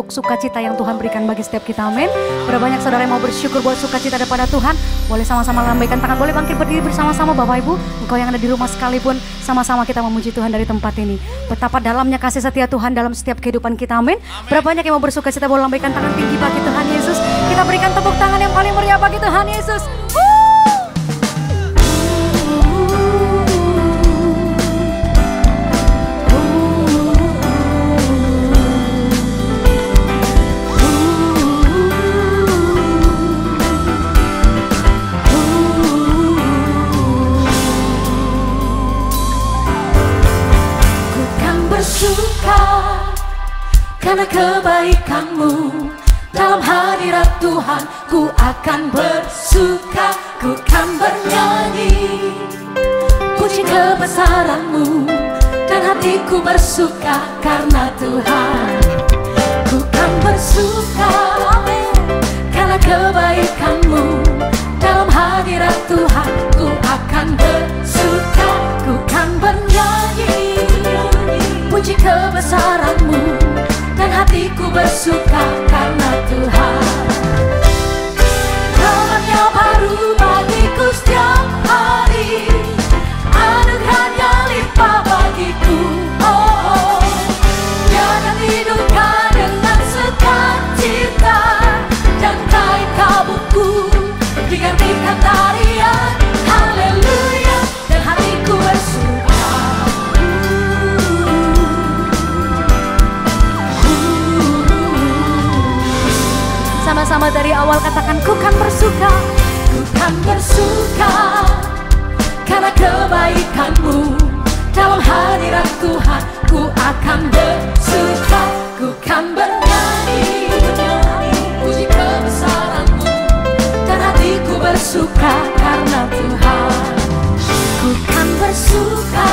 untuk sukacita yang Tuhan berikan bagi setiap kita. Amin. Berapa banyak saudara yang mau bersyukur buat sukacita daripada Tuhan? Boleh sama-sama lambaikan tangan, boleh bangkit berdiri bersama-sama Bapak Ibu. Engkau yang ada di rumah sekalipun, sama-sama kita memuji Tuhan dari tempat ini. Betapa dalamnya kasih setia Tuhan dalam setiap kehidupan kita. Amin. Berapa banyak yang mau bersukacita boleh lambaikan tangan tinggi bagi Tuhan Yesus. Kita berikan tepuk tangan yang paling meriah bagi Tuhan Yesus. Bersuka karena kebaikanmu. Dalam hadirat Tuhan ku akan bersuka ku akan bernyanyi. Puji kebesaranmu dan hatiku bersuka karena Tuhan. Ku akan bersuka karena kebaikanmu dalam hadirat Tuhan ku akan bersuka puji kebesaranmu dan hatiku bersuka karena Tuhan. Rahmatnya baru bagiku Sama-sama dari awal katakan ku kan bersuka. Ku kan bersuka karena kebaikanmu. Dalam hadirat Tuhan ku akan bersuka. Ku kan bernyanyi puji kebesaranmu. Dan hatiku bersuka karena Tuhan. Ku kan bersuka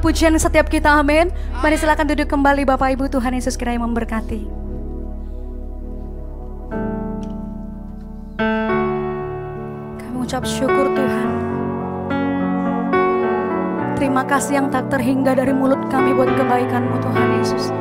pujian setiap kita, amin. Mari silakan duduk kembali Bapak Ibu, Tuhan Yesus kiranya memberkati. Kami ucap syukur Tuhan. Terima kasih yang tak terhingga dari mulut kami buat kebaikanmu Tuhan Yesus.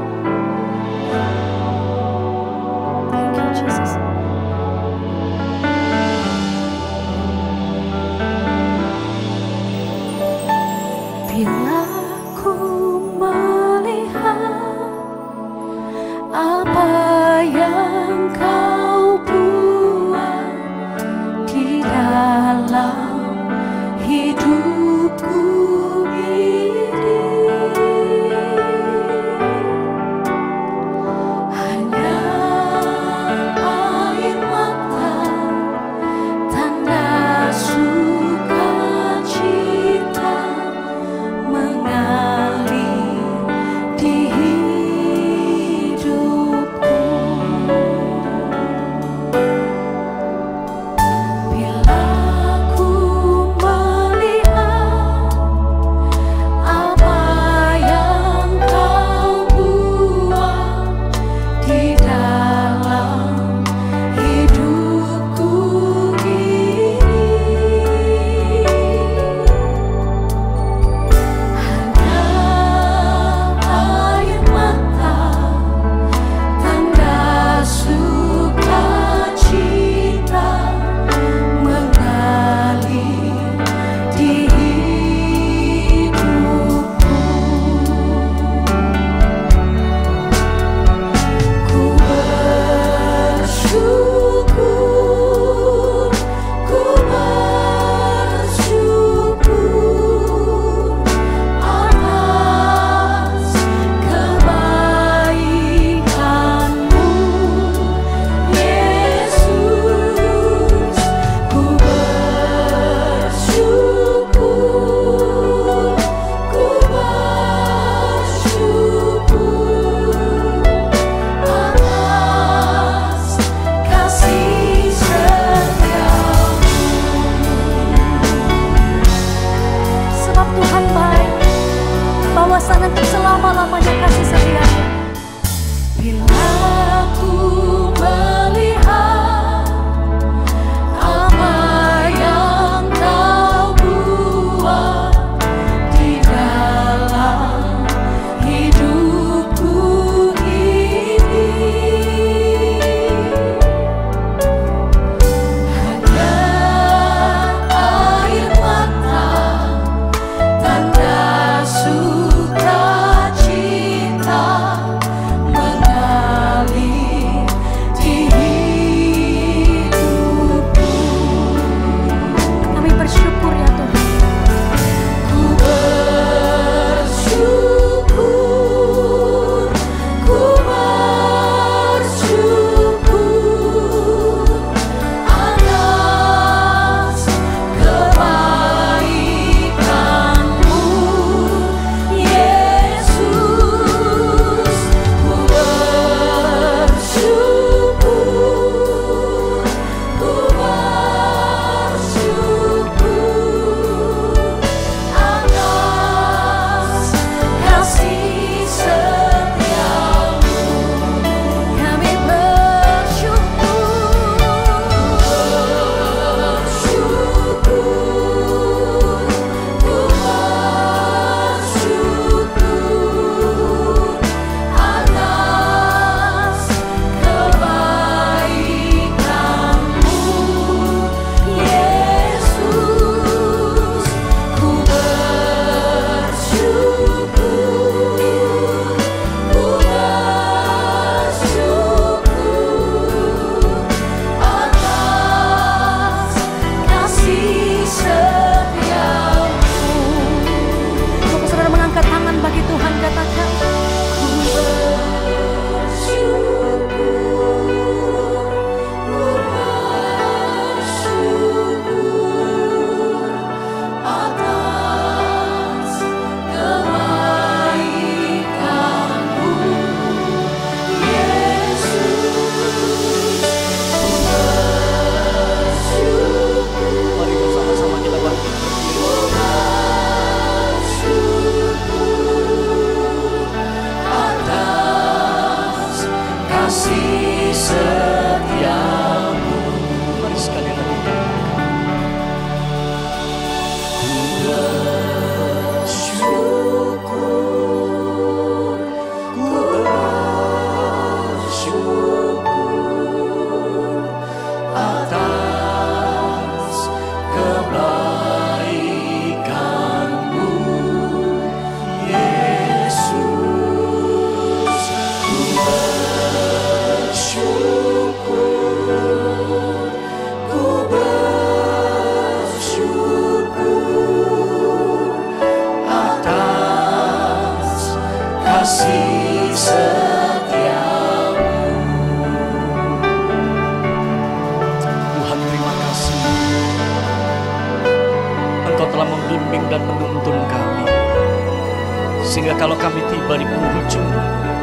Sehingga kalau kami tiba di penghujung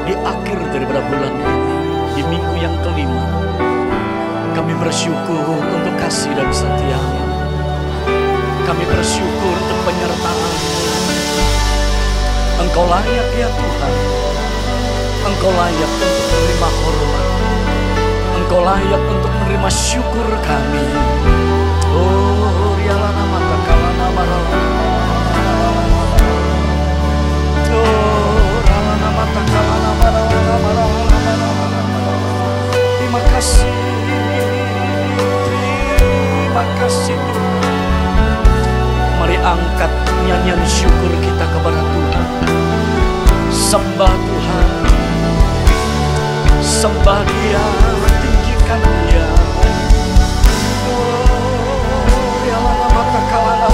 Di akhir daripada bulan ini Di minggu yang kelima Kami bersyukur untuk kasih dan setiamu Kami bersyukur untuk penyertaan. Engkau layak ya Tuhan. Engkau layak untuk menerima hormat. Engkau layak untuk menerima syukur kami. Oh, riala nama takala nama Terima kasih, terima kasih. Mari angkat nyanyian syukur kita kepada Tuhan. Sembah Tuhan, sembah Dia, tinggikan Dia. Engkau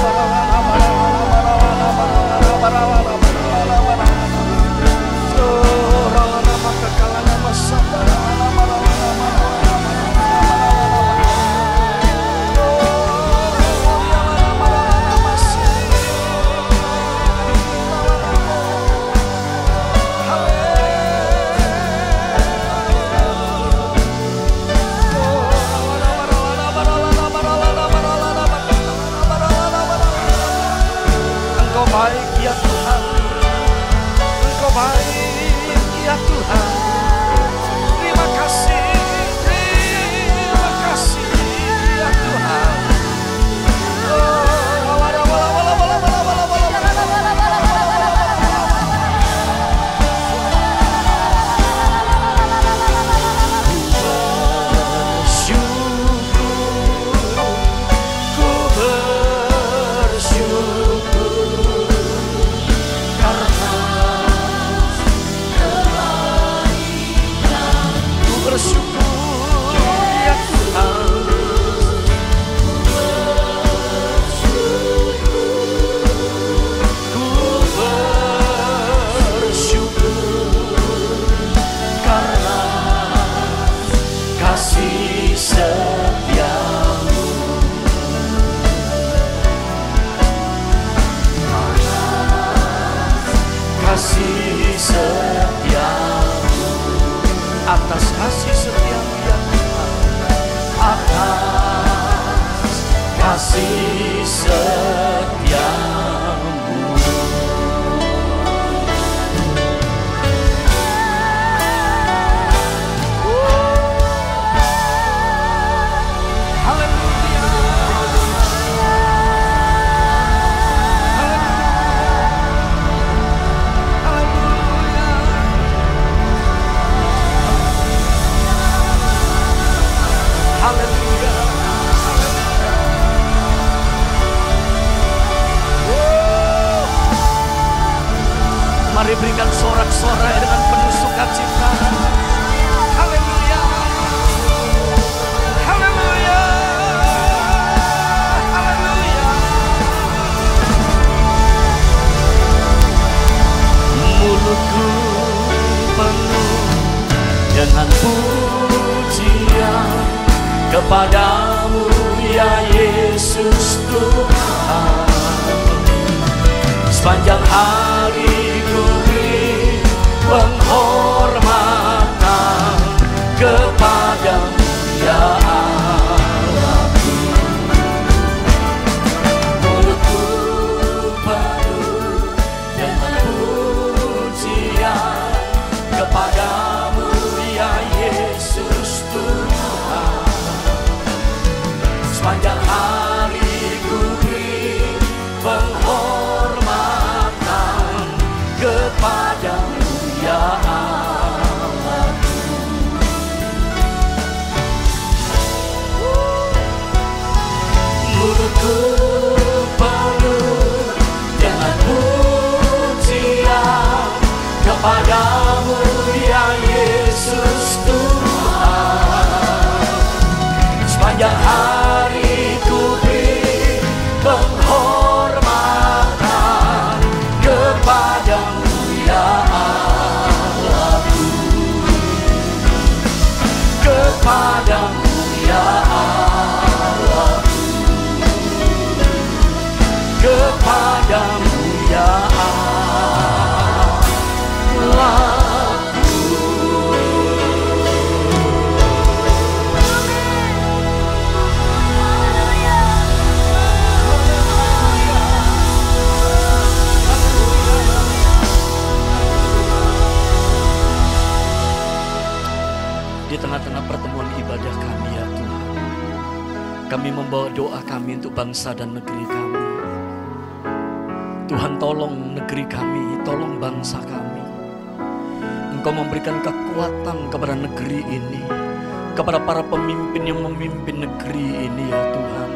good. Membawa doa kami untuk bangsa dan negeri kami. Tuhan tolong negeri kami, tolong bangsa kami. Engkau memberikan kekuatan kepada negeri ini Kepada para pemimpin yang memimpin negeri ini ya Tuhan.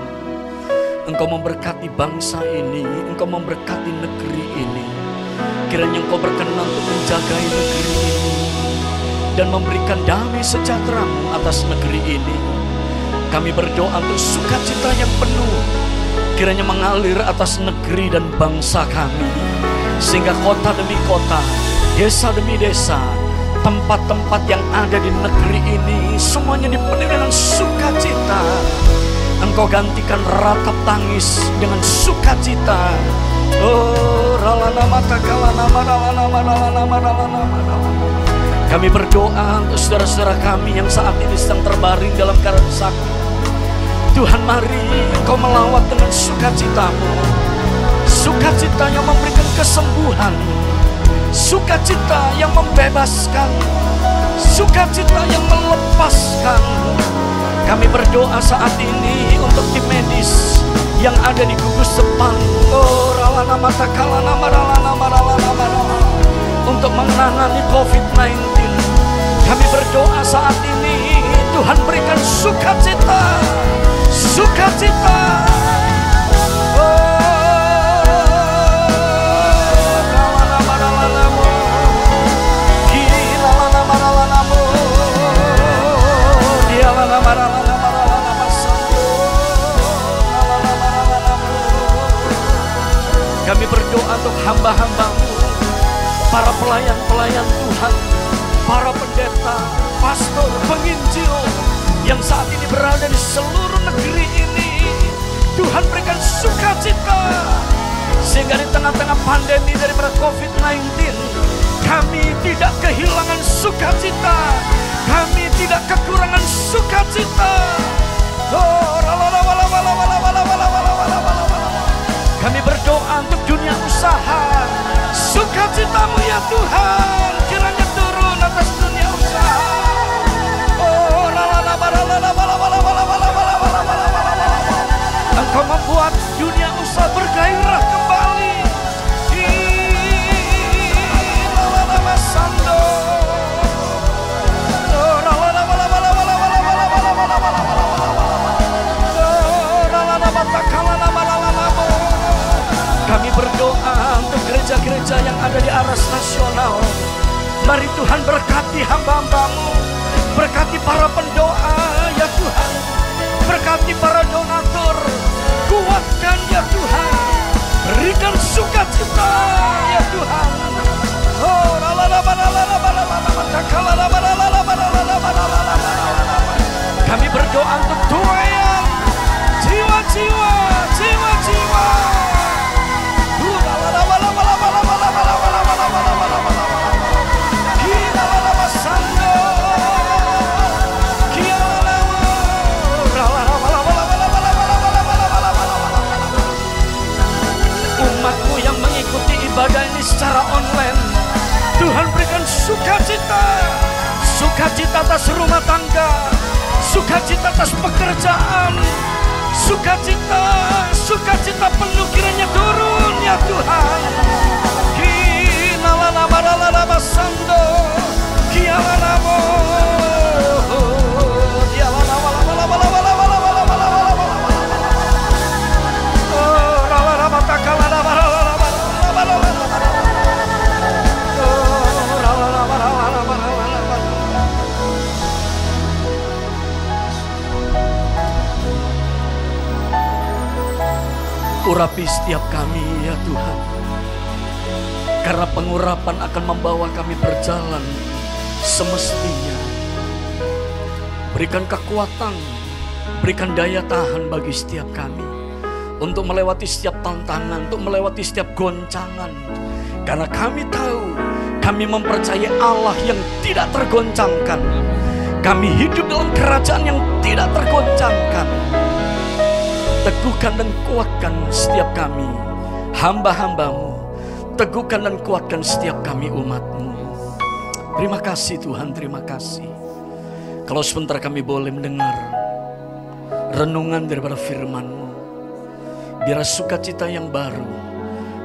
Engkau memberkati bangsa ini Engkau memberkati negeri ini. Kiranya Engkau berkenan untuk menjaga negeri ini dan memberikan damai sejahteramu atas negeri ini. Kami berdoa untuk sukacita yang penuh kiranya mengalir atas negeri dan bangsa kami. Sehingga kota demi kota, desa demi desa, tempat-tempat yang ada di negeri ini semuanya dipenuhi dengan sukacita. Engkau gantikan ratap tangis dengan sukacita. Oh, maralana maralana maralana. Kami berdoa untuk saudara-saudara kami yang saat ini sedang terbaring dalam keadaan sakit. Tuhan mari Engkau melawat dengan sukacitamu. Sukacita yang memberikan kesembuhan. Sukacita yang membebaskan. Sukacita yang melepaskan. Kami berdoa saat ini untuk tim medis yang ada di gugus Sepang. Oh, ralana mata kalana maralana maralana maralana untuk menangani COVID-19. Kami berdoa saat ini Tuhan berikan sukacita, sukacita. Kami berdoa untuk hamba-hambamu, para pelayan-pelayan Tuhan, para pendeta, pastor, penginjil, yang saat ini berada di seluruh negeri ini. Tuhan berikan sukacita sehingga di tengah-tengah pandemi dari berat COVID-19 kami tidak kehilangan sukacita kami tidak kekurangan sukacita kami berdoa untuk dunia usaha sukacitamu ya Tuhan Engkau membuat dunia usaha bergairah kembali. Kami berdoa untuk gereja-gereja yang ada di aras nasional. Mari Tuhan berkati hamba-hambamu, berkati para pendoa ya Tuhan, berkati para doa kemenangan ya Tuhan berikan sukacita ya Tuhan kami berdoa untuk tuayan jiwa-jiwa jiwa-jiwa Sukacita atas rumah tangga Sukacita atas pekerjaan Sukacita, sukacita penuh kiranya turun ya Tuhan. Kinalana maralana basando, kialana mo. Dialana wala wala wala wala wala wala Urapi setiap kami ya Tuhan. Karena pengurapan akan membawa kami berjalan semestinya. Berikan kekuatan, berikan daya tahan bagi setiap kami. Untuk melewati setiap tantangan, untuk melewati setiap goncangan. Karena kami tahu, kami mempercayai Allah yang tidak tergoncangkan. Kami hidup dalam kerajaan yang tidak tergoncangkan Teguhkan dan kuatkan setiap kami, hamba-hambamu. Teguhkan dan kuatkan setiap kami umatmu. Terima kasih Tuhan, terima kasih. Kalau sebentar kami boleh mendengar renungan daripada firman-Mu. Biar sukacita yang baru,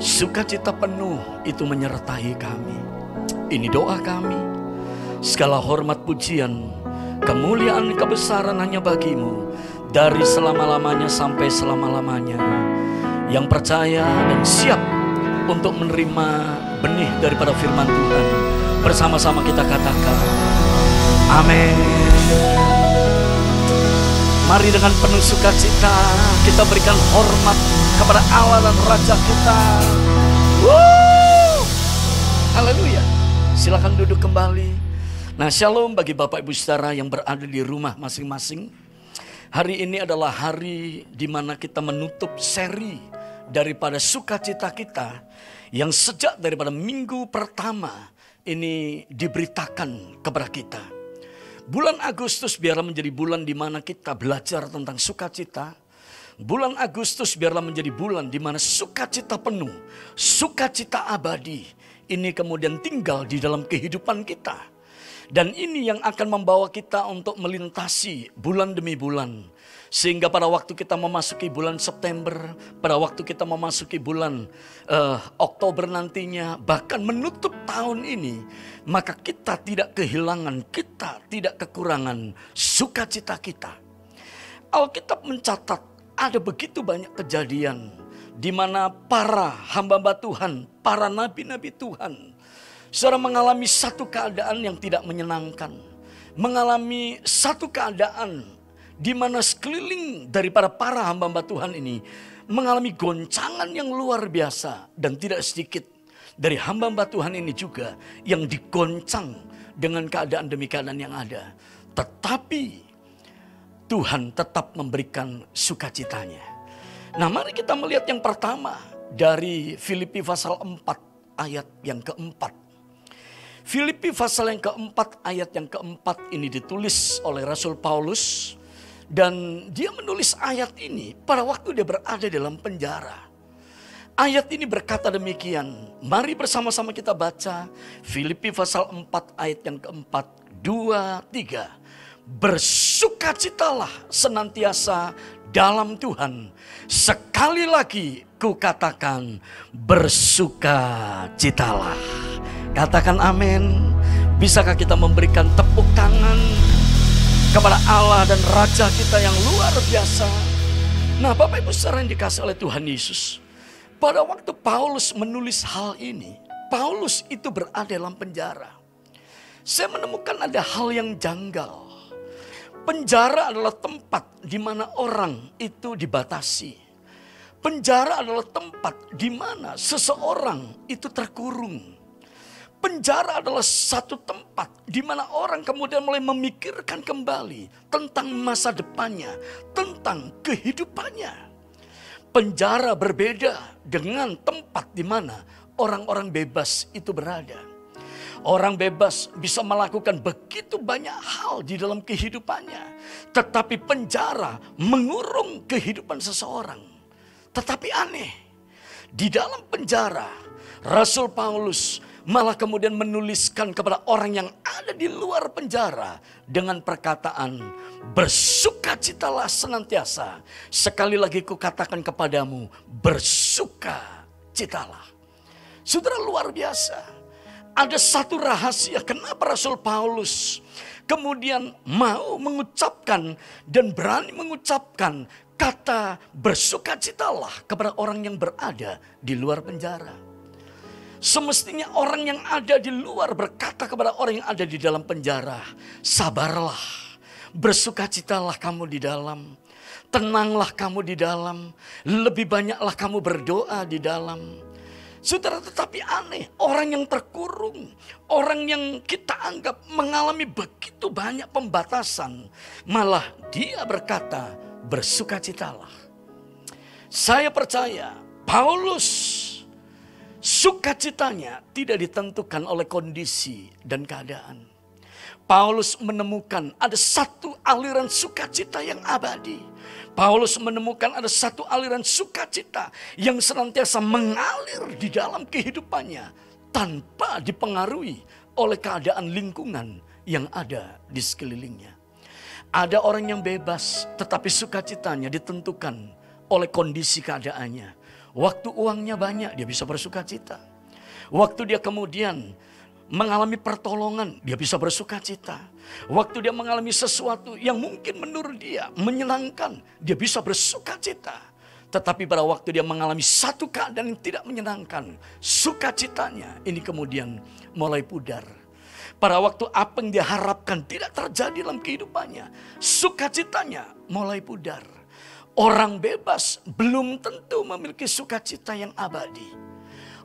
sukacita penuh itu menyertai kami. Ini doa kami. Segala hormat pujian, kemuliaan kebesaran hanya bagimu dari selama-lamanya sampai selama-lamanya. Yang percaya dan siap untuk menerima benih daripada firman Tuhan. Bersama-sama kita katakan, Amin. Mari dengan penuh sukacita kita berikan hormat kepada Allah dan Raja kita. Haleluya. Silakan duduk kembali. Nah, shalom bagi Bapak Ibu Saudara yang berada di rumah masing-masing. Hari ini adalah hari di mana kita menutup seri daripada sukacita kita yang sejak daripada minggu pertama ini diberitakan kepada kita. Bulan Agustus biarlah menjadi bulan di mana kita belajar tentang sukacita. Bulan Agustus biarlah menjadi bulan di mana sukacita penuh, sukacita abadi ini kemudian tinggal di dalam kehidupan kita. Dan ini yang akan membawa kita untuk melintasi bulan demi bulan. Sehingga pada waktu kita memasuki bulan September, pada waktu kita memasuki bulan uh, Oktober nantinya, bahkan menutup tahun ini, maka kita tidak kehilangan, kita tidak kekurangan sukacita kita. Alkitab mencatat ada begitu banyak kejadian di mana para hamba-hamba Tuhan, para nabi-nabi Tuhan Saudara mengalami satu keadaan yang tidak menyenangkan. Mengalami satu keadaan di mana sekeliling daripada para hamba-hamba Tuhan ini mengalami goncangan yang luar biasa dan tidak sedikit dari hamba-hamba Tuhan ini juga yang digoncang dengan keadaan demi keadaan yang ada. Tetapi Tuhan tetap memberikan sukacitanya. Nah mari kita melihat yang pertama dari Filipi pasal 4 ayat yang keempat. Filipi pasal yang keempat ayat yang keempat ini ditulis oleh Rasul Paulus. Dan dia menulis ayat ini pada waktu dia berada dalam penjara. Ayat ini berkata demikian. Mari bersama-sama kita baca Filipi pasal 4 ayat yang keempat. Dua, tiga. Bersukacitalah senantiasa dalam Tuhan. Sekali lagi ku katakan bersukacitalah. Katakan amin. Bisakah kita memberikan tepuk tangan kepada Allah dan Raja kita yang luar biasa. Nah Bapak Ibu saudara yang dikasih oleh Tuhan Yesus. Pada waktu Paulus menulis hal ini, Paulus itu berada dalam penjara. Saya menemukan ada hal yang janggal. Penjara adalah tempat di mana orang itu dibatasi. Penjara adalah tempat di mana seseorang itu terkurung. Penjara adalah satu tempat di mana orang kemudian mulai memikirkan kembali tentang masa depannya, tentang kehidupannya. Penjara berbeda dengan tempat di mana orang-orang bebas itu berada. Orang bebas bisa melakukan begitu banyak hal di dalam kehidupannya, tetapi penjara mengurung kehidupan seseorang. Tetapi aneh, di dalam penjara, Rasul Paulus malah kemudian menuliskan kepada orang yang ada di luar penjara dengan perkataan bersukacitalah senantiasa. Sekali lagi ku katakan kepadamu bersukacitalah. Saudara luar biasa. Ada satu rahasia kenapa Rasul Paulus kemudian mau mengucapkan dan berani mengucapkan kata bersukacitalah kepada orang yang berada di luar penjara. Semestinya orang yang ada di luar berkata kepada orang yang ada di dalam penjara, sabarlah, bersukacitalah kamu di dalam. Tenanglah kamu di dalam. Lebih banyaklah kamu berdoa di dalam. Saudara tetapi aneh, orang yang terkurung, orang yang kita anggap mengalami begitu banyak pembatasan, malah dia berkata, bersukacitalah. Saya percaya Paulus sukacitanya tidak ditentukan oleh kondisi dan keadaan. Paulus menemukan ada satu aliran sukacita yang abadi Paulus menemukan ada satu aliran sukacita yang senantiasa mengalir di dalam kehidupannya tanpa dipengaruhi oleh keadaan lingkungan yang ada di sekelilingnya. Ada orang yang bebas tetapi sukacitanya ditentukan oleh kondisi keadaannya. Waktu uangnya banyak dia bisa bersukacita. Waktu dia kemudian mengalami pertolongan, dia bisa bersuka cita. Waktu dia mengalami sesuatu yang mungkin menurut dia menyenangkan, dia bisa bersuka cita. Tetapi pada waktu dia mengalami satu keadaan yang tidak menyenangkan, sukacitanya ini kemudian mulai pudar. Pada waktu apa yang dia harapkan tidak terjadi dalam kehidupannya, sukacitanya mulai pudar. Orang bebas belum tentu memiliki sukacita yang abadi.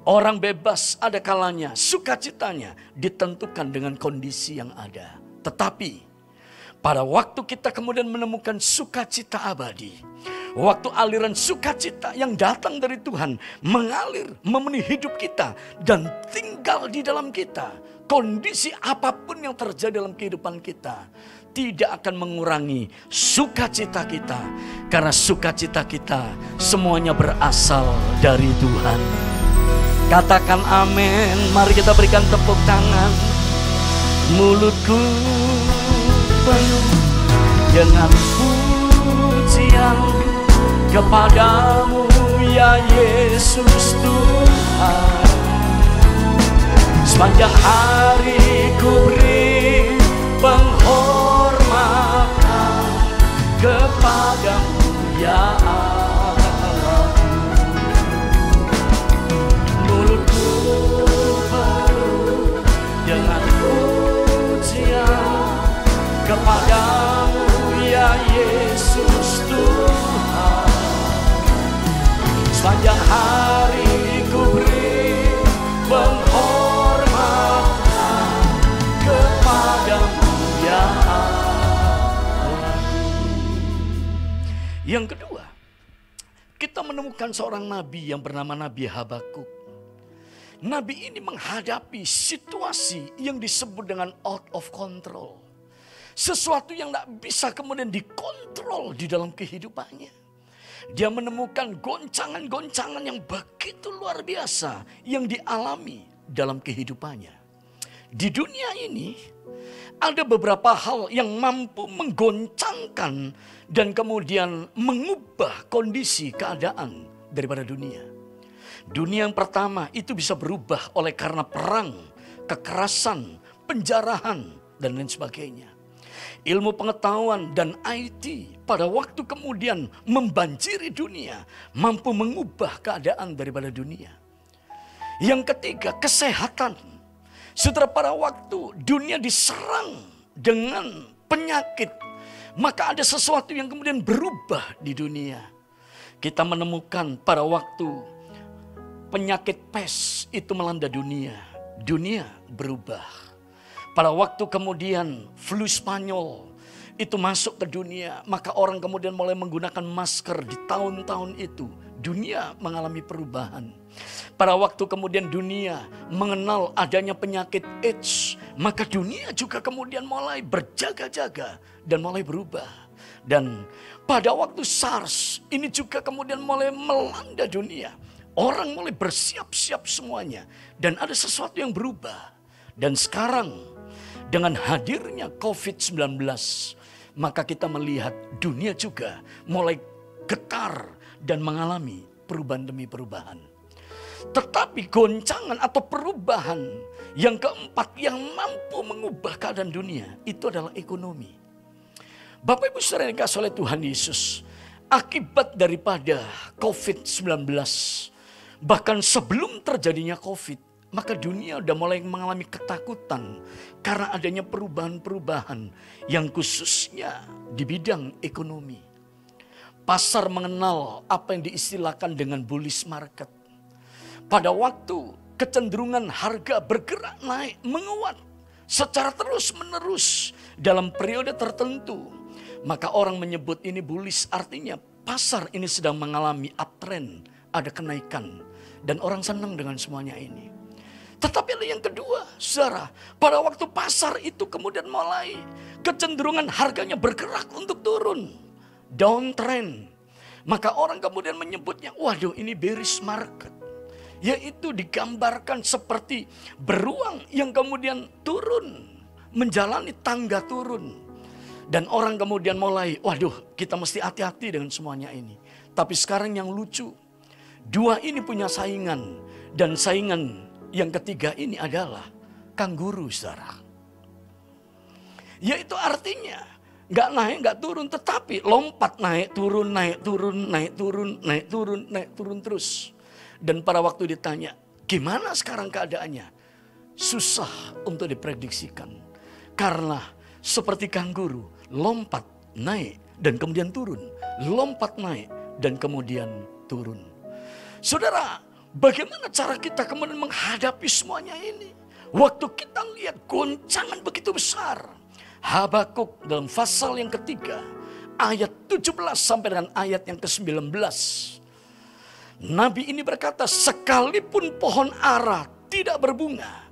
Orang bebas ada kalanya sukacitanya ditentukan dengan kondisi yang ada. Tetapi pada waktu kita kemudian menemukan sukacita abadi, waktu aliran sukacita yang datang dari Tuhan mengalir memenuhi hidup kita dan tinggal di dalam kita, kondisi apa pun yang terjadi dalam kehidupan kita tidak akan mengurangi sukacita kita karena sukacita kita semuanya berasal dari Tuhan. Katakan amin. Mari kita berikan tepuk tangan. Mulutku penuh dengan pujian kepadamu ya Yesus Tuhan. Sepanjang hari ku beri kepadamu ya Allah. Kita menemukan seorang nabi yang bernama Nabi Habakuk. Nabi ini menghadapi situasi yang disebut dengan out of control. Sesuatu yang tidak bisa kemudian dikontrol di dalam kehidupannya. Dia menemukan goncangan-goncangan yang begitu luar biasa yang dialami dalam kehidupannya. Di dunia ini ada beberapa hal yang mampu menggoncangkan dan kemudian mengubah kondisi keadaan daripada dunia. Dunia yang pertama itu bisa berubah oleh karena perang, kekerasan, penjarahan, dan lain sebagainya ilmu pengetahuan dan IT pada waktu kemudian membanjiri dunia, mampu mengubah keadaan daripada dunia. Yang ketiga, kesehatan. Setelah pada waktu dunia diserang dengan penyakit, maka ada sesuatu yang kemudian berubah di dunia. Kita menemukan pada waktu penyakit pes itu melanda dunia, dunia berubah pada waktu kemudian flu Spanyol itu masuk ke dunia, maka orang kemudian mulai menggunakan masker di tahun-tahun itu. Dunia mengalami perubahan. Pada waktu kemudian dunia mengenal adanya penyakit AIDS, maka dunia juga kemudian mulai berjaga-jaga dan mulai berubah. Dan pada waktu SARS ini juga kemudian mulai melanda dunia. Orang mulai bersiap-siap semuanya dan ada sesuatu yang berubah. Dan sekarang dengan hadirnya COVID-19, maka kita melihat dunia juga mulai getar dan mengalami perubahan demi perubahan. Tetapi goncangan atau perubahan yang keempat yang mampu mengubah keadaan dunia itu adalah ekonomi. Bapak Ibu saudara yang oleh Tuhan Yesus, akibat daripada COVID-19, bahkan sebelum terjadinya COVID, maka dunia sudah mulai mengalami ketakutan karena adanya perubahan-perubahan yang khususnya di bidang ekonomi. Pasar mengenal apa yang diistilahkan dengan bullish market. Pada waktu kecenderungan harga bergerak naik, menguat secara terus-menerus dalam periode tertentu, maka orang menyebut ini bullish artinya pasar ini sedang mengalami uptrend, ada kenaikan dan orang senang dengan semuanya ini. Tetapi yang kedua, saudara, pada waktu pasar itu kemudian mulai kecenderungan harganya bergerak untuk turun. Downtrend. Maka orang kemudian menyebutnya, waduh ini bearish market. Yaitu digambarkan seperti beruang yang kemudian turun. Menjalani tangga turun. Dan orang kemudian mulai, waduh kita mesti hati-hati dengan semuanya ini. Tapi sekarang yang lucu, dua ini punya saingan. Dan saingan yang ketiga ini adalah kangguru saudara. Yaitu artinya nggak naik nggak turun tetapi lompat naik turun naik turun naik turun naik turun naik turun terus. Dan pada waktu ditanya gimana sekarang keadaannya susah untuk diprediksikan karena seperti kangguru lompat naik dan kemudian turun lompat naik dan kemudian turun. Saudara, Bagaimana cara kita kemudian menghadapi semuanya ini? Waktu kita lihat goncangan begitu besar. Habakuk dalam pasal yang ketiga. Ayat 17 sampai dengan ayat yang ke-19. Nabi ini berkata, sekalipun pohon ara tidak berbunga,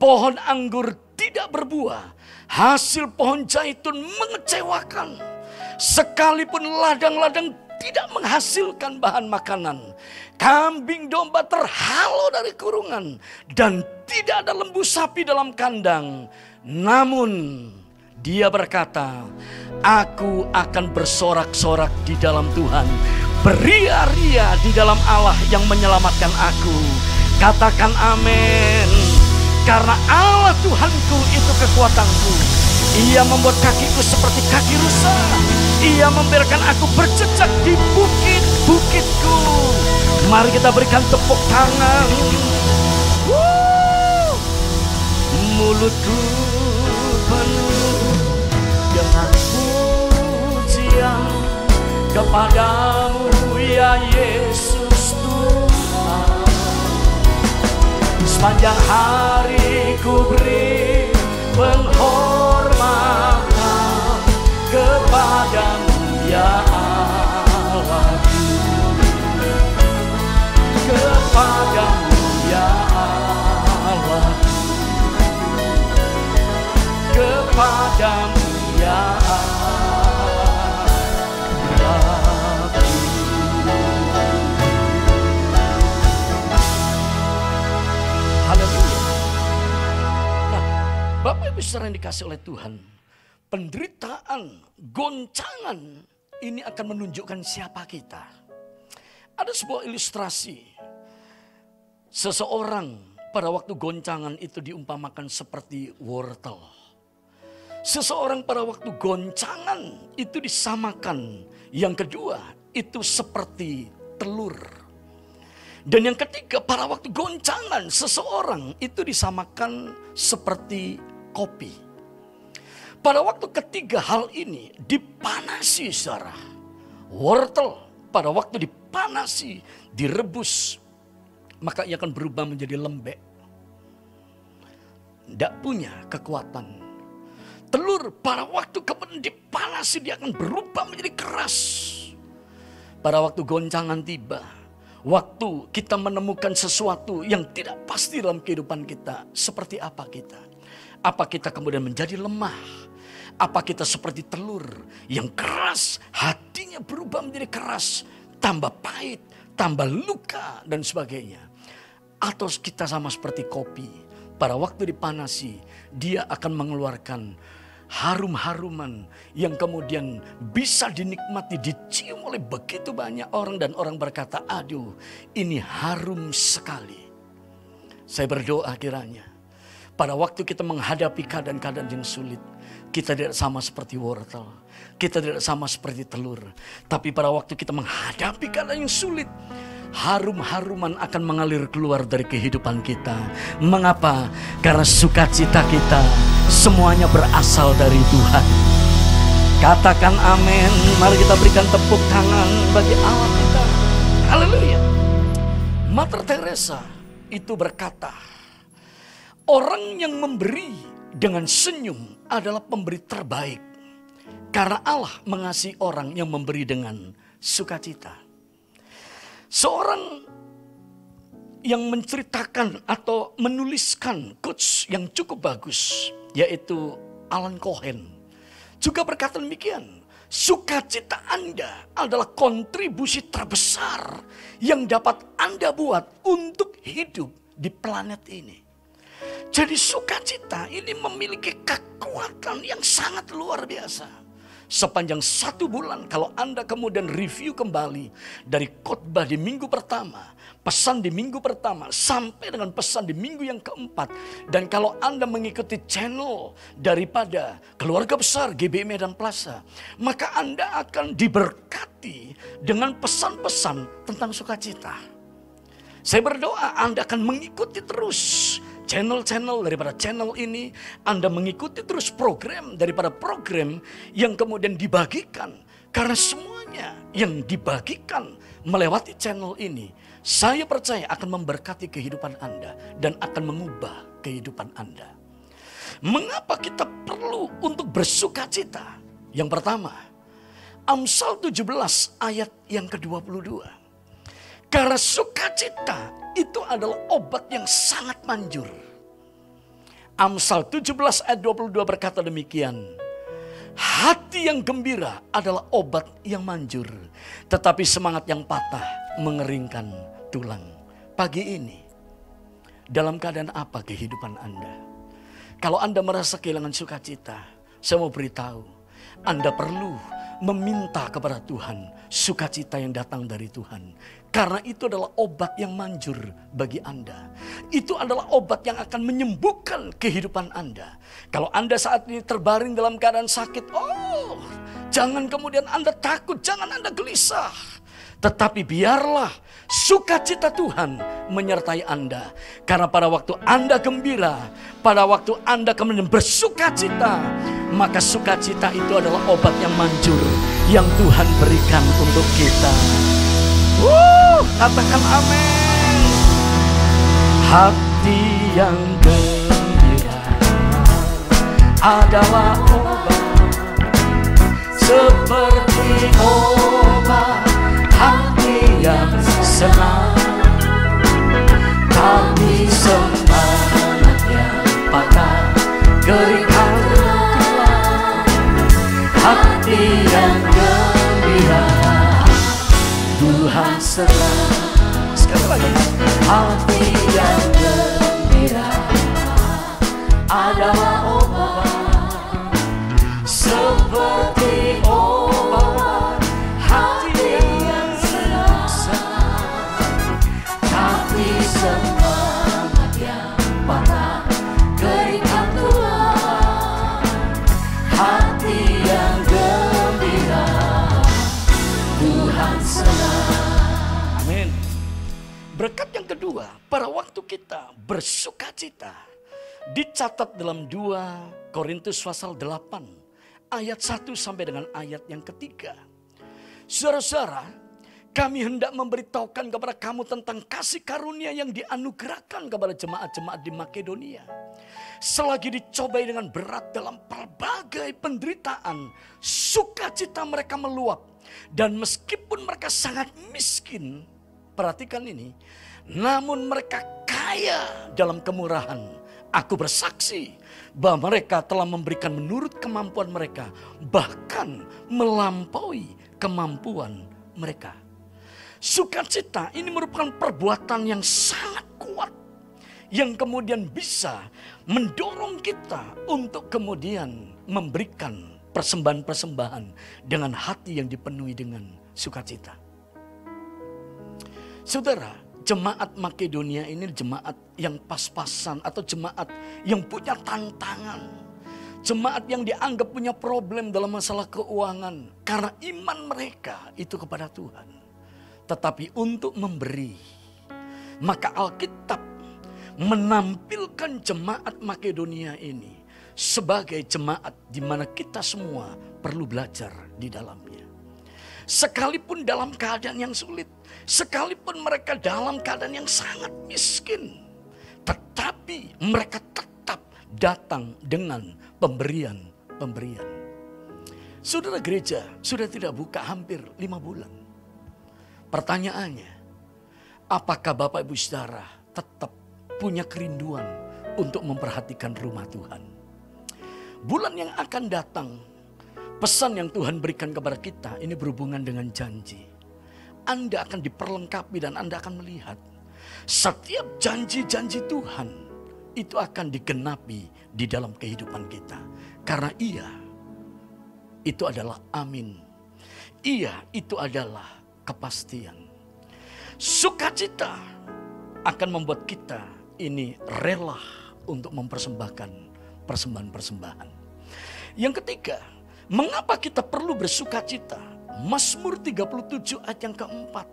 pohon anggur tidak berbuah, hasil pohon zaitun mengecewakan, sekalipun ladang-ladang tidak menghasilkan bahan makanan, Kambing domba terhalau dari kurungan dan tidak ada lembu sapi dalam kandang. Namun dia berkata, Aku akan bersorak-sorak di dalam Tuhan. Beria-ria di dalam Allah yang menyelamatkan aku. Katakan amin. Karena Allah Tuhanku itu kekuatanku. Ia membuat kakiku seperti kaki rusa. Ia membiarkan aku berjejak di bukit-bukitku. Mari kita berikan tepuk tangan. Mulutku penuh Sepanjang hari ku beri penghormatan Saudara yang dikasih oleh Tuhan penderitaan, goncangan ini akan menunjukkan siapa kita. Ada sebuah ilustrasi Seseorang pada waktu goncangan itu diumpamakan seperti wortel. Seseorang pada waktu goncangan itu disamakan. Yang kedua itu seperti telur. Dan yang ketiga pada waktu goncangan seseorang itu disamakan seperti kopi. Pada waktu ketiga hal ini dipanasi saudara. Wortel pada waktu dipanasi, direbus, maka ia akan berubah menjadi lembek. Tidak punya kekuatan. Telur pada waktu kemudian dipanasi dia akan berubah menjadi keras. Pada waktu goncangan tiba, waktu kita menemukan sesuatu yang tidak pasti dalam kehidupan kita, seperti apa kita? Apa kita kemudian menjadi lemah? Apa kita seperti telur yang keras, hatinya berubah menjadi keras, tambah pahit, tambah luka dan sebagainya. Atau kita sama seperti kopi. Pada waktu dipanasi, dia akan mengeluarkan harum-haruman yang kemudian bisa dinikmati, dicium oleh begitu banyak orang dan orang berkata, aduh ini harum sekali. Saya berdoa kiranya pada waktu kita menghadapi keadaan-keadaan yang sulit, kita tidak sama seperti wortel. Kita tidak sama seperti telur. Tapi pada waktu kita menghadapi keadaan yang sulit, harum-haruman akan mengalir keluar dari kehidupan kita. Mengapa? Karena sukacita kita semuanya berasal dari Tuhan. Katakan amin. Mari kita berikan tepuk tangan bagi Allah kita. Haleluya. Mater Teresa itu berkata, orang yang memberi dengan senyum adalah pemberi terbaik. Karena Allah mengasihi orang yang memberi dengan sukacita. Seorang yang menceritakan atau menuliskan quotes yang cukup bagus yaitu Alan Cohen juga berkata demikian sukacita Anda adalah kontribusi terbesar yang dapat Anda buat untuk hidup di planet ini. Jadi sukacita ini memiliki kekuatan yang sangat luar biasa sepanjang satu bulan kalau Anda kemudian review kembali dari khotbah di minggu pertama, pesan di minggu pertama sampai dengan pesan di minggu yang keempat dan kalau Anda mengikuti channel daripada keluarga besar GB Medan Plaza, maka Anda akan diberkati dengan pesan-pesan tentang sukacita. Saya berdoa Anda akan mengikuti terus channel-channel daripada channel ini, Anda mengikuti terus program daripada program yang kemudian dibagikan. Karena semuanya yang dibagikan melewati channel ini, saya percaya akan memberkati kehidupan Anda dan akan mengubah kehidupan Anda. Mengapa kita perlu untuk bersuka cita? Yang pertama, Amsal 17 ayat yang ke-22. Karena sukacita itu adalah obat yang sangat manjur. Amsal 17 ayat 22 berkata demikian. Hati yang gembira adalah obat yang manjur. Tetapi semangat yang patah mengeringkan tulang. Pagi ini, dalam keadaan apa kehidupan Anda? Kalau Anda merasa kehilangan sukacita, saya mau beritahu, Anda perlu meminta kepada Tuhan sukacita yang datang dari Tuhan. Karena itu adalah obat yang manjur bagi Anda. Itu adalah obat yang akan menyembuhkan kehidupan Anda. Kalau Anda saat ini terbaring dalam keadaan sakit, oh, jangan kemudian Anda takut, jangan Anda gelisah. Tetapi biarlah sukacita Tuhan menyertai Anda. Karena pada waktu Anda gembira, pada waktu Anda kemudian bersukacita, maka sukacita itu adalah obat yang manjur yang Tuhan berikan untuk kita. Wuh, katakan amin. Hati yang gembira adalah obat seperti obat Tapi semangat yang patah keringkan tulang hati yang gembira. Tuhan serang sekali hati yang gembira. Adalah obat seperti kedua, pada waktu kita bersuka cita, dicatat dalam 2 Korintus pasal 8, ayat 1 sampai dengan ayat yang ketiga. Saudara-saudara, kami hendak memberitahukan kepada kamu tentang kasih karunia yang dianugerahkan kepada jemaat-jemaat di Makedonia. Selagi dicobai dengan berat dalam berbagai penderitaan, sukacita mereka meluap. Dan meskipun mereka sangat miskin, perhatikan ini, namun mereka kaya dalam kemurahan. Aku bersaksi bahwa mereka telah memberikan menurut kemampuan mereka, bahkan melampaui kemampuan mereka. Sukacita ini merupakan perbuatan yang sangat kuat yang kemudian bisa mendorong kita untuk kemudian memberikan persembahan-persembahan dengan hati yang dipenuhi dengan sukacita. Saudara, jemaat Makedonia ini jemaat yang pas-pasan atau jemaat yang punya tantangan. Jemaat yang dianggap punya problem dalam masalah keuangan karena iman mereka itu kepada Tuhan. Tetapi untuk memberi, maka Alkitab menampilkan jemaat Makedonia ini sebagai jemaat di mana kita semua perlu belajar di dalamnya. Sekalipun dalam keadaan yang sulit, sekalipun mereka dalam keadaan yang sangat miskin, tetapi mereka tetap datang dengan pemberian-pemberian. Saudara gereja sudah tidak buka hampir lima bulan. Pertanyaannya, apakah Bapak Ibu Saudara tetap punya kerinduan untuk memperhatikan rumah Tuhan? Bulan yang akan datang Pesan yang Tuhan berikan kepada kita ini berhubungan dengan janji. Anda akan diperlengkapi dan Anda akan melihat setiap janji-janji Tuhan itu akan digenapi di dalam kehidupan kita. Karena ia itu adalah amin. Ia itu adalah kepastian. Sukacita akan membuat kita ini rela untuk mempersembahkan persembahan-persembahan. Yang ketiga, Mengapa kita perlu bersuka cita? Mazmur 37 ayat yang keempat.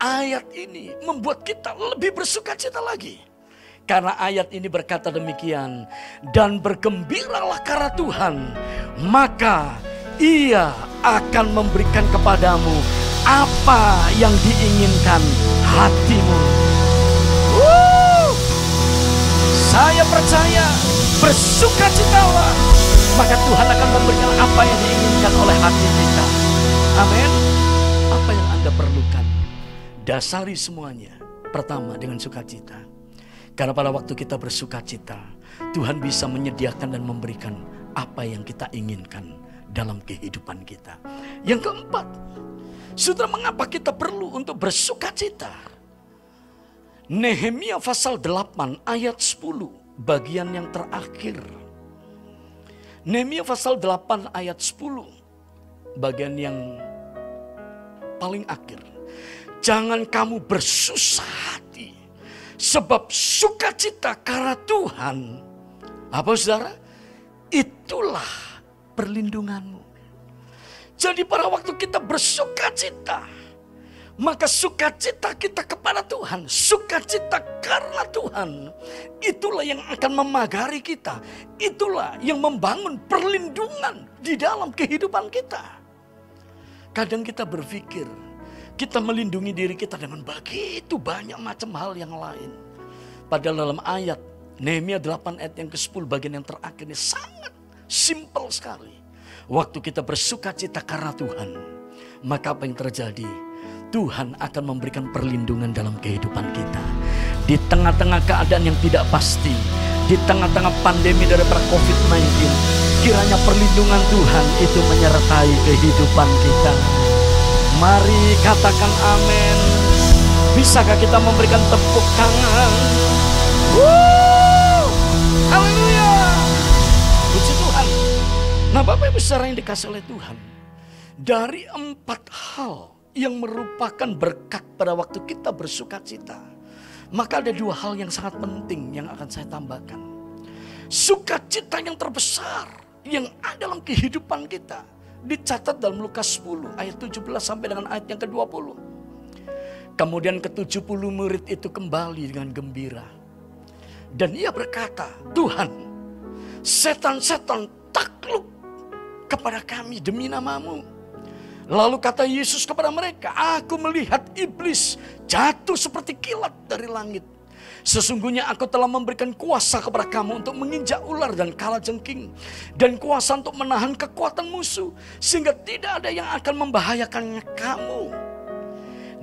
Ayat ini membuat kita lebih bersuka cita lagi. Karena ayat ini berkata demikian. Dan bergembiralah karena Tuhan. Maka ia akan memberikan kepadamu apa yang diinginkan hatimu. Saya percaya bersuka citalah maka Tuhan akan memberikan apa yang diinginkan oleh hati kita. Amin. Apa yang Anda perlukan? Dasari semuanya. Pertama dengan sukacita. Karena pada waktu kita bersukacita, Tuhan bisa menyediakan dan memberikan apa yang kita inginkan dalam kehidupan kita. Yang keempat, sudah mengapa kita perlu untuk bersukacita? Nehemia pasal 8 ayat 10 bagian yang terakhir. Nehemia pasal 8 ayat 10. Bagian yang paling akhir. Jangan kamu bersusah hati. Sebab sukacita karena Tuhan. Apa saudara? Itulah perlindunganmu. Jadi pada waktu kita bersukacita maka sukacita kita kepada Tuhan, sukacita karena Tuhan, itulah yang akan memagari kita. Itulah yang membangun perlindungan di dalam kehidupan kita. Kadang kita berpikir, kita melindungi diri kita dengan begitu banyak macam hal yang lain. Padahal dalam ayat Nehemia 8 ayat yang ke-10 bagian yang terakhir ini sangat simpel sekali. Waktu kita bersukacita karena Tuhan, maka apa yang terjadi? Tuhan akan memberikan perlindungan dalam kehidupan kita. Di tengah-tengah keadaan yang tidak pasti, di tengah-tengah pandemi daripada COVID-19, kiranya perlindungan Tuhan itu menyertai kehidupan kita. Mari katakan amin. Bisakah kita memberikan tepuk tangan? Haleluya. Puji Tuhan. Nah Bapak Ibu saudara yang dikasih oleh Tuhan. Dari empat hal yang merupakan berkat pada waktu kita bersuka cita. Maka ada dua hal yang sangat penting yang akan saya tambahkan. Sukacita yang terbesar yang ada dalam kehidupan kita dicatat dalam Lukas 10 ayat 17 sampai dengan ayat yang ke-20. Kemudian ke-70 murid itu kembali dengan gembira. Dan ia berkata, Tuhan, setan-setan takluk kepada kami demi namamu. Lalu kata Yesus kepada mereka, aku melihat iblis jatuh seperti kilat dari langit. Sesungguhnya aku telah memberikan kuasa kepada kamu untuk menginjak ular dan kala jengking. Dan kuasa untuk menahan kekuatan musuh. Sehingga tidak ada yang akan membahayakannya kamu.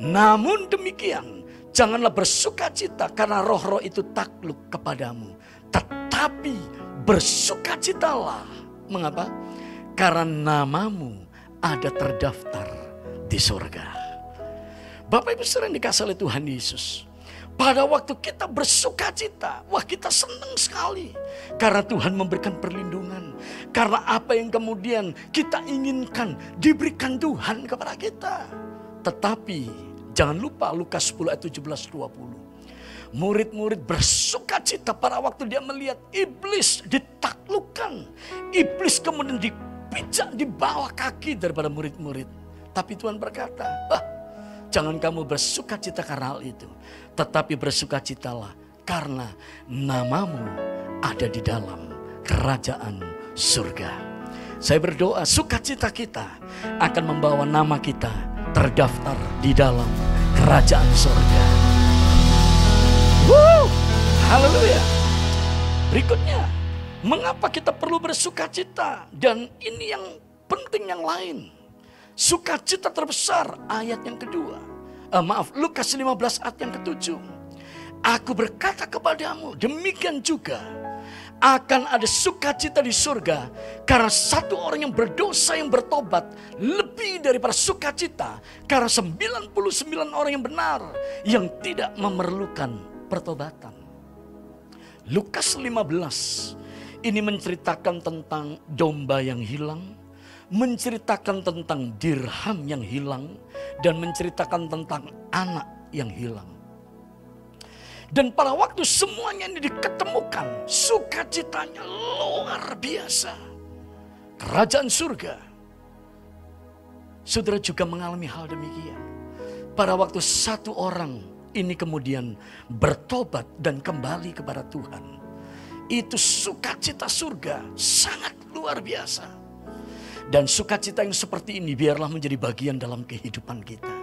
Namun demikian, janganlah bersuka cita karena roh-roh itu takluk kepadamu. Tetapi bersukacitalah. Mengapa? Karena namamu ada terdaftar di surga. Bapak Ibu sering dikasih oleh Tuhan Yesus. Pada waktu kita bersuka cita, wah kita senang sekali. Karena Tuhan memberikan perlindungan. Karena apa yang kemudian kita inginkan diberikan Tuhan kepada kita. Tetapi jangan lupa Lukas 10 ayat 17 20. Murid-murid bersuka cita pada waktu dia melihat iblis ditaklukkan. Iblis kemudian di dipijak di bawah kaki daripada murid-murid. Tapi Tuhan berkata, ah, jangan kamu bersuka cita karena hal itu. Tetapi bersuka citalah karena namamu ada di dalam kerajaan surga. Saya berdoa sukacita kita akan membawa nama kita terdaftar di dalam kerajaan surga. Woo! Haleluya. Berikutnya, mengapa kita perlu bersukacita? Dan ini yang penting yang lain. Sukacita terbesar ayat yang kedua. Eh, maaf, Lukas 15 ayat yang ketujuh. Aku berkata kepadamu, demikian juga akan ada sukacita di surga karena satu orang yang berdosa yang bertobat lebih daripada sukacita karena 99 orang yang benar yang tidak memerlukan pertobatan. Lukas 15 ini menceritakan tentang domba yang hilang, menceritakan tentang dirham yang hilang dan menceritakan tentang anak yang hilang. Dan pada waktu semuanya ini diketemukan, sukacitanya luar biasa. Kerajaan surga. Saudara juga mengalami hal demikian. Pada waktu satu orang ini kemudian bertobat dan kembali kepada Tuhan. Itu sukacita surga sangat luar biasa. Dan sukacita yang seperti ini biarlah menjadi bagian dalam kehidupan kita.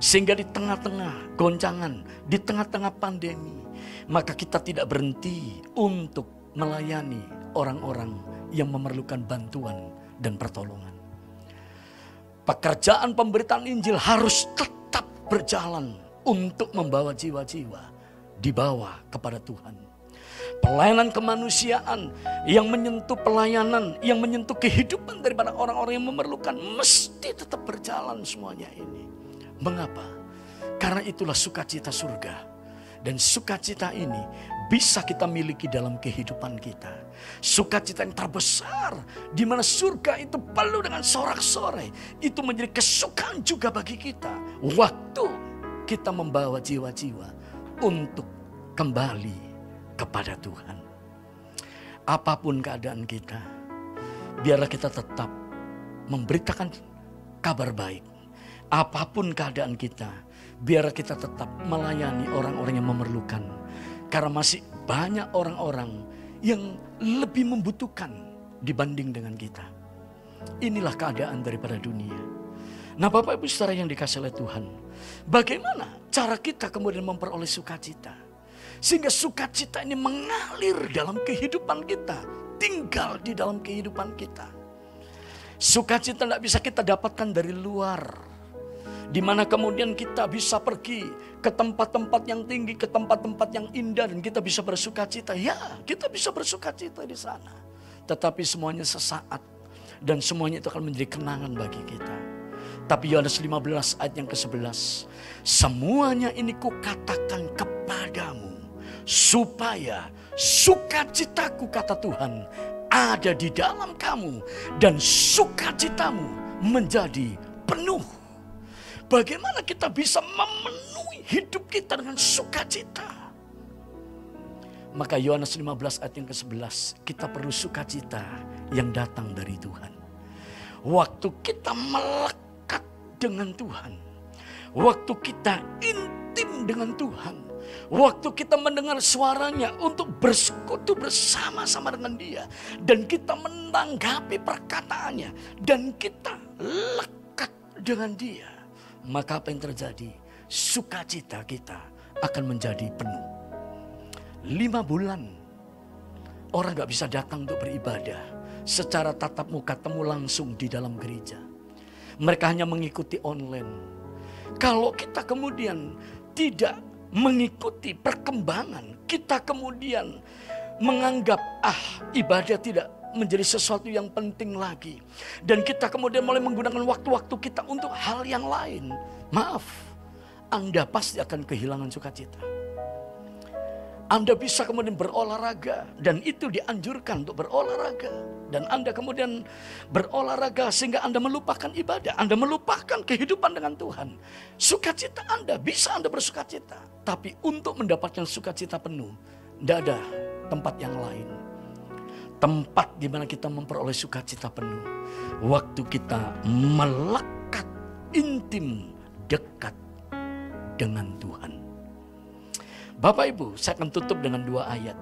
Sehingga di tengah-tengah goncangan, di tengah-tengah pandemi, maka kita tidak berhenti untuk melayani orang-orang yang memerlukan bantuan dan pertolongan. Pekerjaan pemberitaan Injil harus tetap berjalan untuk membawa jiwa-jiwa dibawa kepada Tuhan. Pelayanan kemanusiaan yang menyentuh pelayanan, yang menyentuh kehidupan daripada orang-orang yang memerlukan mesti tetap berjalan semuanya ini. Mengapa? Karena itulah sukacita surga. Dan sukacita ini bisa kita miliki dalam kehidupan kita. Sukacita yang terbesar di mana surga itu penuh dengan sorak-sorai. Itu menjadi kesukaan juga bagi kita. Waktu kita membawa jiwa-jiwa untuk kembali kepada Tuhan. Apa pun keadaan kita, biarlah kita tetap memberitakan kabar baik Apa pun keadaan kita, biar kita tetap melayani orang-orang yang memerlukan. Karena masih banyak orang-orang yang lebih membutuhkan dibanding dengan kita. Inilah keadaan daripada dunia. Nah Bapak Ibu saudara yang dikasih oleh Tuhan. Bagaimana cara kita kemudian memperoleh sukacita? Sehingga sukacita ini mengalir dalam kehidupan kita. Tinggal di dalam kehidupan kita. Sukacita tidak bisa kita dapatkan dari luar di mana kemudian kita bisa pergi ke tempat-tempat yang tinggi, ke tempat-tempat yang indah dan kita bisa bersuka cita. Ya, kita bisa bersuka cita di sana. Tetapi semuanya sesaat dan semuanya itu akan menjadi kenangan bagi kita. Tapi Yohanes 15 ayat yang ke-11, semuanya ini kukatakan kepadamu supaya sukacitaku kata Tuhan ada di dalam kamu dan sukacitamu menjadi penuh Bagaimana kita bisa memenuhi hidup kita dengan sukacita? Maka Yohanes 15 ayat yang ke-11, kita perlu sukacita yang datang dari Tuhan. Waktu kita melekat dengan Tuhan, waktu kita intim dengan Tuhan, waktu kita mendengar suaranya untuk bersekutu bersama-sama dengan dia, dan kita menanggapi perkataannya, dan kita lekat dengan dia maka apa yang terjadi? Sukacita kita akan menjadi penuh. Lima bulan orang gak bisa datang untuk beribadah secara tatap muka temu langsung di dalam gereja. Mereka hanya mengikuti online. Kalau kita kemudian tidak mengikuti perkembangan, kita kemudian menganggap ah ibadah tidak menjadi sesuatu yang penting lagi. Dan kita kemudian mulai menggunakan waktu-waktu kita untuk hal yang lain. Maaf, Anda pasti akan kehilangan sukacita. Anda bisa kemudian berolahraga dan itu dianjurkan untuk berolahraga. Dan Anda kemudian berolahraga sehingga Anda melupakan ibadah. Anda melupakan kehidupan dengan Tuhan. Sukacita Anda, bisa Anda bersukacita. Tapi untuk mendapatkan sukacita penuh, tidak ada tempat yang lain tempat di mana kita memperoleh sukacita penuh. Waktu kita melekat intim dekat dengan Tuhan. Bapak Ibu, saya akan tutup dengan dua ayat.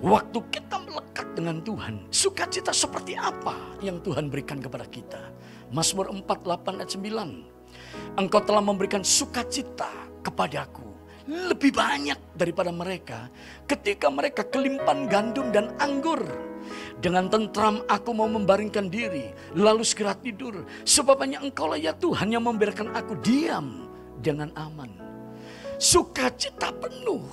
Waktu kita melekat dengan Tuhan, sukacita seperti apa yang Tuhan berikan kepada kita? Mazmur 4, 8, ayat 9. Engkau telah memberikan sukacita kepadaku lebih banyak daripada mereka ketika mereka kelimpan gandum dan anggur. Dengan tentram aku mau membaringkan diri, lalu segera tidur. Sebab hanya engkau lah ya Tuhan yang membiarkan aku diam dengan aman. Sukacita penuh.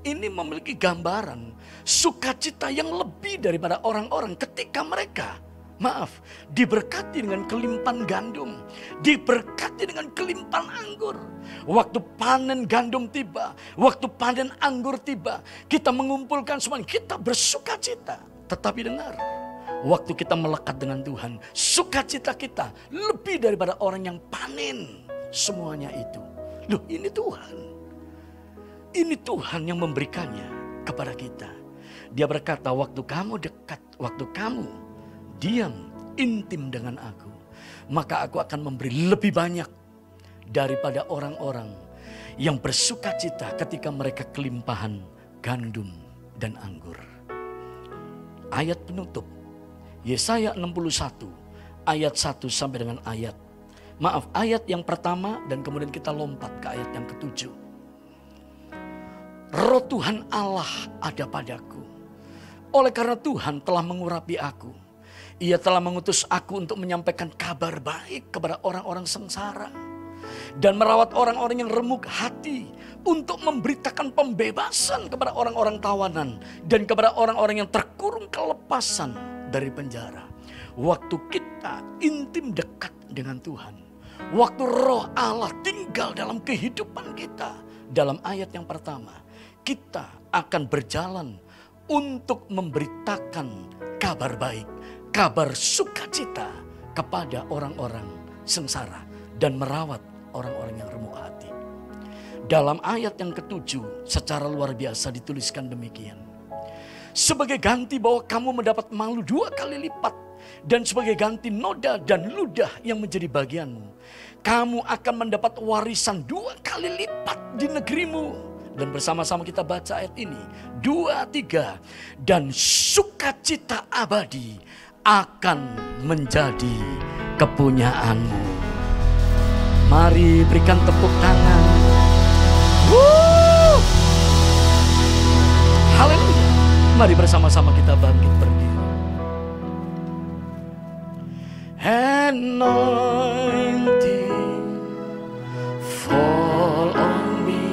Ini memiliki gambaran sukacita yang lebih daripada orang-orang ketika mereka maaf, diberkati dengan kelimpan gandum, diberkati dengan kelimpan anggur. Waktu panen gandum tiba, waktu panen anggur tiba, kita mengumpulkan semuanya, kita bersuka cita. Tetapi dengar, waktu kita melekat dengan Tuhan, sukacita kita lebih daripada orang yang panen semuanya itu. Loh ini Tuhan. Ini Tuhan yang memberikannya kepada kita. Dia berkata, waktu kamu dekat, waktu kamu diam, intim dengan aku, maka aku akan memberi lebih banyak daripada orang-orang yang bersuka cita ketika mereka kelimpahan gandum dan anggur. Ayat penutup, Yesaya 61 ayat 1 sampai dengan ayat Maaf, ayat yang pertama dan kemudian kita lompat ke ayat yang ketujuh. Roh Tuhan Allah ada padaku. Oleh karena Tuhan telah mengurapi aku ia telah mengutus aku untuk menyampaikan kabar baik kepada orang-orang sengsara. Dan merawat orang-orang yang remuk hati. Untuk memberitakan pembebasan kepada orang-orang tawanan. Dan kepada orang-orang yang terkurung kelepasan dari penjara. Waktu kita intim dekat dengan Tuhan. Waktu roh Allah tinggal dalam kehidupan kita. Dalam ayat yang pertama. Kita akan berjalan untuk memberitakan kabar baik kabar sukacita kepada orang-orang sengsara dan merawat orang-orang yang remuk hati. Dalam ayat yang ketujuh secara luar biasa dituliskan demikian. Sebagai ganti bahwa kamu mendapat malu dua kali lipat. Dan sebagai ganti noda dan ludah yang menjadi bagianmu. Kamu akan mendapat warisan dua kali lipat di negerimu. Dan bersama-sama kita baca ayat ini. Dua, tiga. Dan sukacita abadi akan menjadi kepunyaanmu. Mari berikan tepuk tangan. Haleluya. Mari bersama-sama kita bangkit. Anointing fall on me.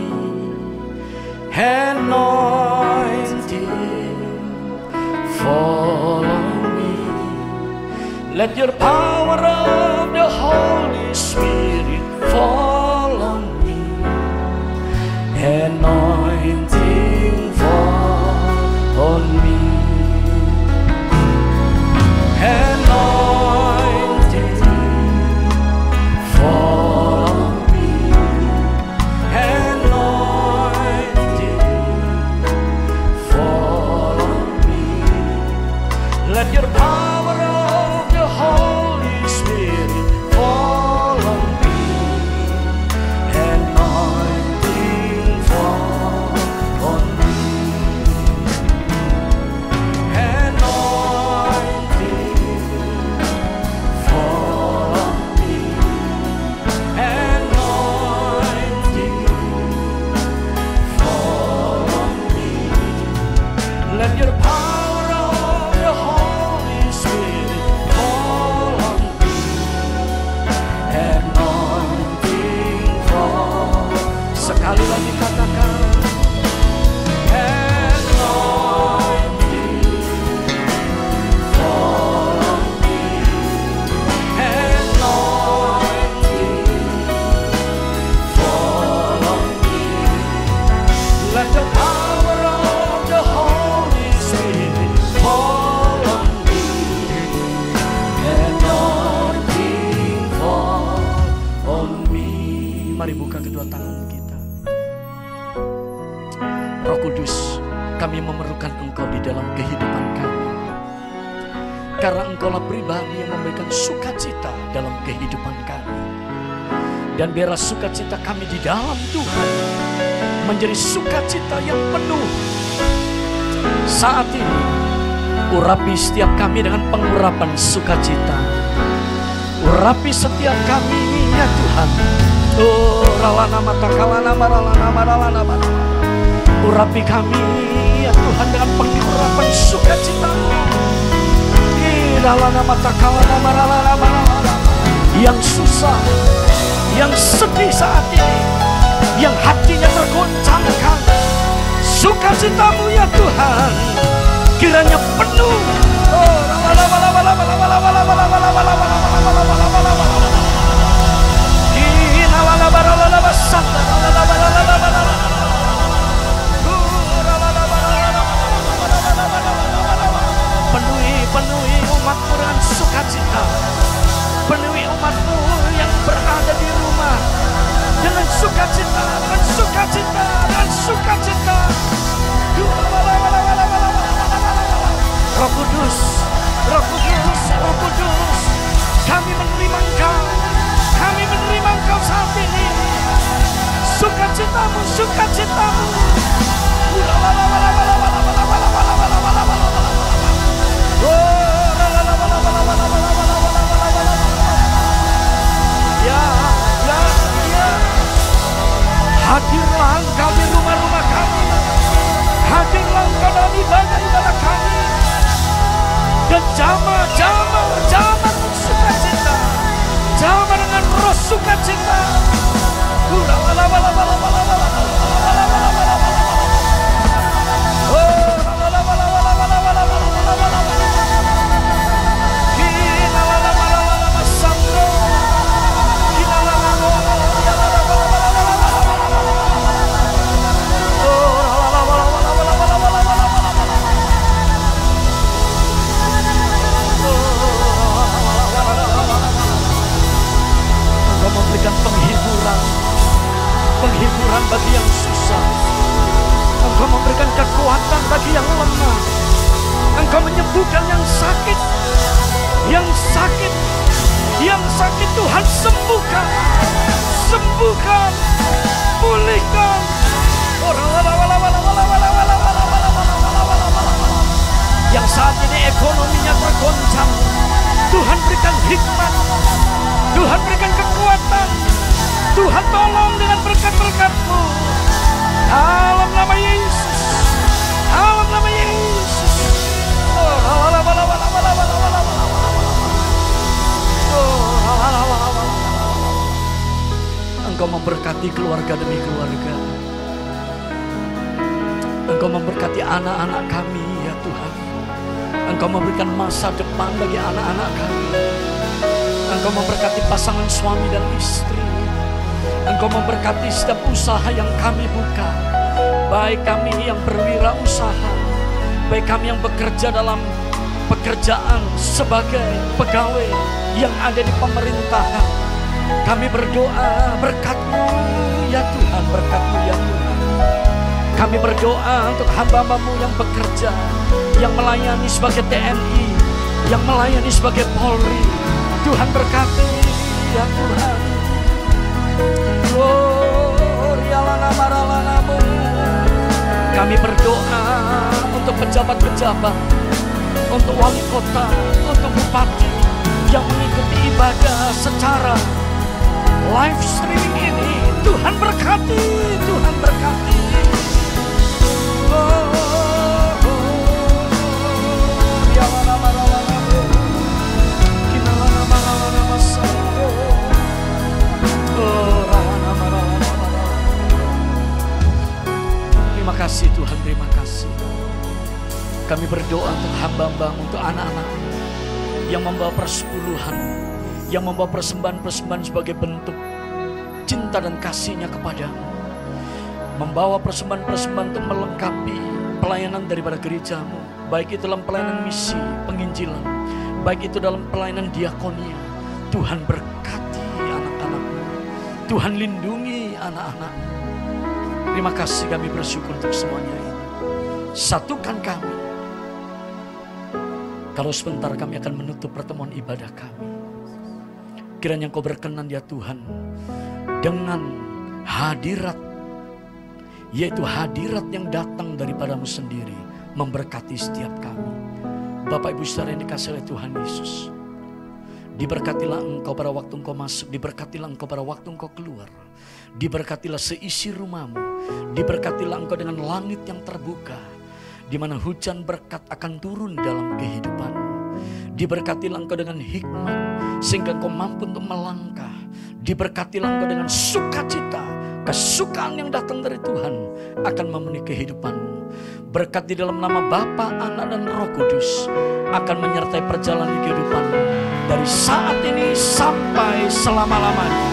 Anointing fall on me Let your power of the Holy Spirit Mari buka kedua tangan kita. Roh Kudus, kami memerlukan Engkau di dalam kehidupan kami. Karena Engkaulah pribadi yang memberikan sukacita dalam kehidupan kami. Dan biarlah sukacita kami di dalam Tuhan menjadi sukacita yang penuh Saat ini, urapi setiap kami dengan pengurapan sukacita. Urapi setiap kami ya Tuhan. Oh, ralana mata kalana maralana maralana maralana. Urapi kami ya Tuhan dengan pengurapan sukacita. Ralana mata kalana maralana maralana. Yang susah, yang sedih saat ini, yang hatinya tergoncangkan. Sukacitamu ya Tuhan, kiranya penuh. Oh, Penuhi, penuhi umatmu dengan sukacita. Penuhi umatmu yang berada di rumah dengan sukacita, dengan sukacita, dengan sukacita. Roh Kudus, Roh Kudus, Roh Kudus, kami menerima Engkau, kami menerima Engkau saat ini. Sukacitamu, sukacitamu. Ya, ya, ya. Hadirlah Engkau di rumah-rumah kami. Hadirlah Engkau dalam ibadah-ibadah kami. Dan jama, jama, jama sukacita. Jama dengan roh cinta. Kura, bala, bala, bala, bala. Sebagai pegawai yang ada di pemerintahan. Kami berdoa berkatmu ya Tuhan, berkatmu ya Tuhan. Kami berdoa untuk hamba-hambamu yang bekerja, yang melayani sebagai TNI, yang melayani sebagai Polri, Tuhan berkati ya Tuhan. Kami berdoa untuk pejabat-pejabat, untuk wali kota, untuk bupati yang mengikuti ibadah secara live streaming ini. Tuhan berkati, Tuhan berkati. Terima kasih Tuhan, terima kasih. Kami berdoa anak-anak yang membawa persepuluhan, yang membawa persembahan-persembahan sebagai bentuk cinta dan kasihnya kepadamu. Membawa persembahan-persembahan untuk melengkapi pelayanan daripada gerejamu. Baik itu dalam pelayanan misi, penginjilan, baik itu dalam pelayanan diakonia. Tuhan berkati anak-anakmu. Tuhan lindungi anak-anakmu. Terima kasih kami bersyukur untuk semuanya ini. Satukan kami. Kalau sebentar kami akan menutup pertemuan ibadah kami. Kiranya Engkau berkenan ya Tuhan. Dengan hadirat. Yaitu hadirat yang datang daripadamu sendiri. memberkati setiap kami. Bapak Ibu Saudara yang dikasih oleh Tuhan Yesus. Diberkatilah engkau pada waktu engkau masuk, diberkatilah engkau pada waktu engkau keluar. Diberkatilah seisi rumahmu, diberkatilah engkau dengan langit yang terbuka, di mana hujan berkat akan turun dalam kehidupanmu. Diberkatilah engkau dengan hikmat, sehingga engkau mampu untuk melangkah. Diberkatilah engkau dengan sukacita, kesukaan yang datang dari Tuhan akan memenuhi kehidupanmu. Berkat di dalam nama Bapa, Anak, dan Roh Kudus akan menyertai perjalanan kehidupanmu dari saat ini sampai selama-lamanya.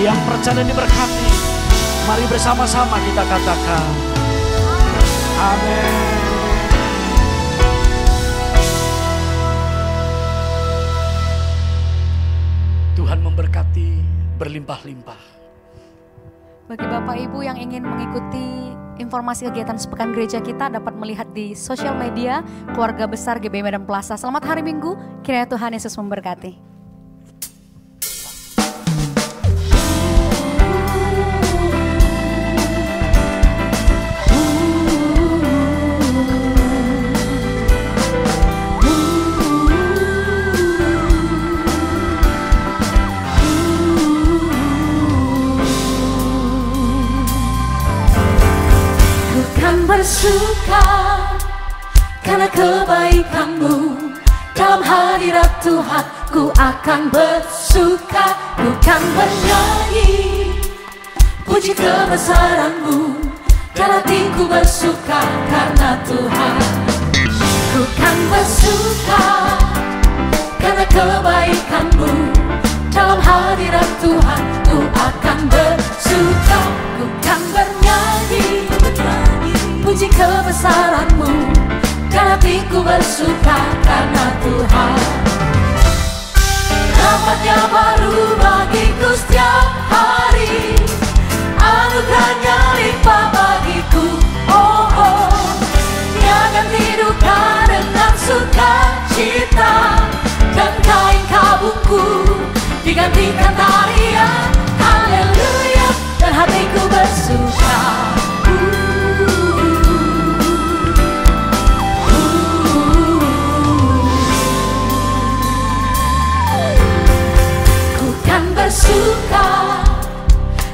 Yang percaya diberkati, mari bersama-sama kita katakan, Tuhan memberkati berlimpah-limpah. Bagi Bapak Ibu yang ingin mengikuti informasi kegiatan sepekan gereja kita dapat melihat di sosial media keluarga besar GB Medan Plaza. Selamat hari Minggu, kiranya Tuhan Yesus memberkati. Bersuka karena kebaikanmu. Dalam hadirat Tuhan ku akan bersuka. Bukan bernyanyi puji kebesaranmu. Dan hatiku bersuka karena Tuhan. Bukan bersuka karena kebaikanmu. Dalam hadirat Tuhan ku akan bersuka. Bukan bernyanyi puji kebesaranmu dan hatiku bersuka karena Tuhan. Rahmatnya baru bagiku setiap hari. Anugerahnya limpah bagiku Oh oh. Ganti duka dengan sukacita? Dan kain kabungku Digantikan tarian. Haleluya Dan hatiku bersuka bersuka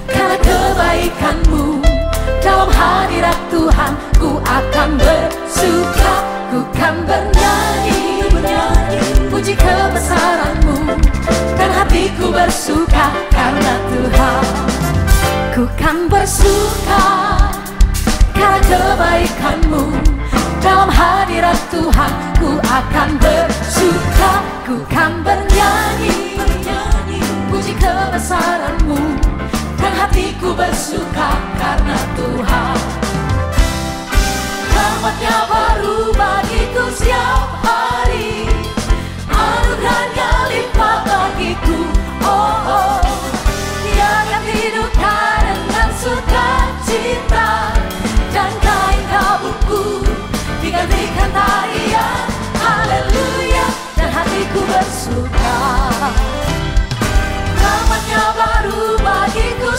karena kebaikanmu. Dalam hadirat Tuhan ku akan bersuka ku kan bernyanyi. Puji kebesaranmu dan hatiku bersuka karena Tuhan. Ku kan bersuka karena kebaikanmu. Dalam hadirat Tuhan ku akan bersuka ku kan bernyanyi puji kebesaranmu dan hatiku bersuka karena Tuhan. Rahmatnya baru bagiku setiap hari. Anugerahnya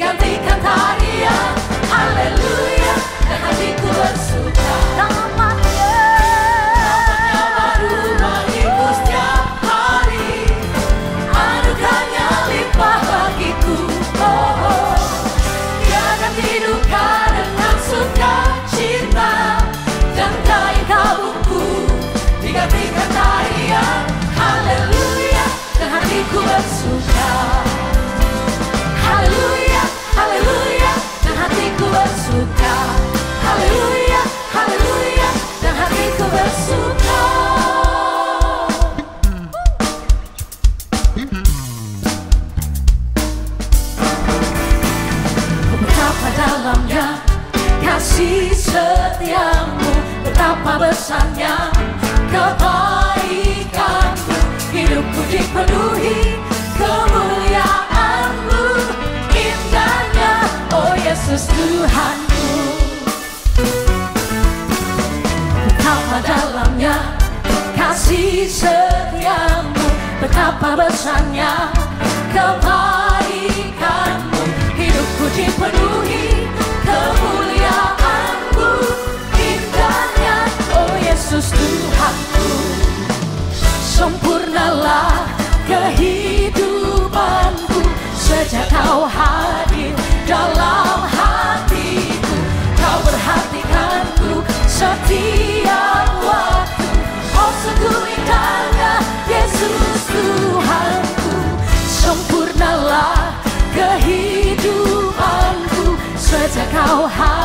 gantikan tarian, ya Haleluya dan hatiku bersuara kasih setiamu betapa besarnya kebaikanmu. Hidupku dipenuhi kemuliaanmu indahnya oh Yesus Tuhanku. Betapa dalamnya kasih setiamu betapa besarnya kebaikanmu. Hidupku dipenuhi Yesus Tuhanku sempurnalah kehidupanku. Sejak kau hadir dalam hatiku kau perhatikanku setiap waktu. Oh sungguh indahnya Yesus Tuhanku sempurnalah kehidupanku. Sejak kau hadir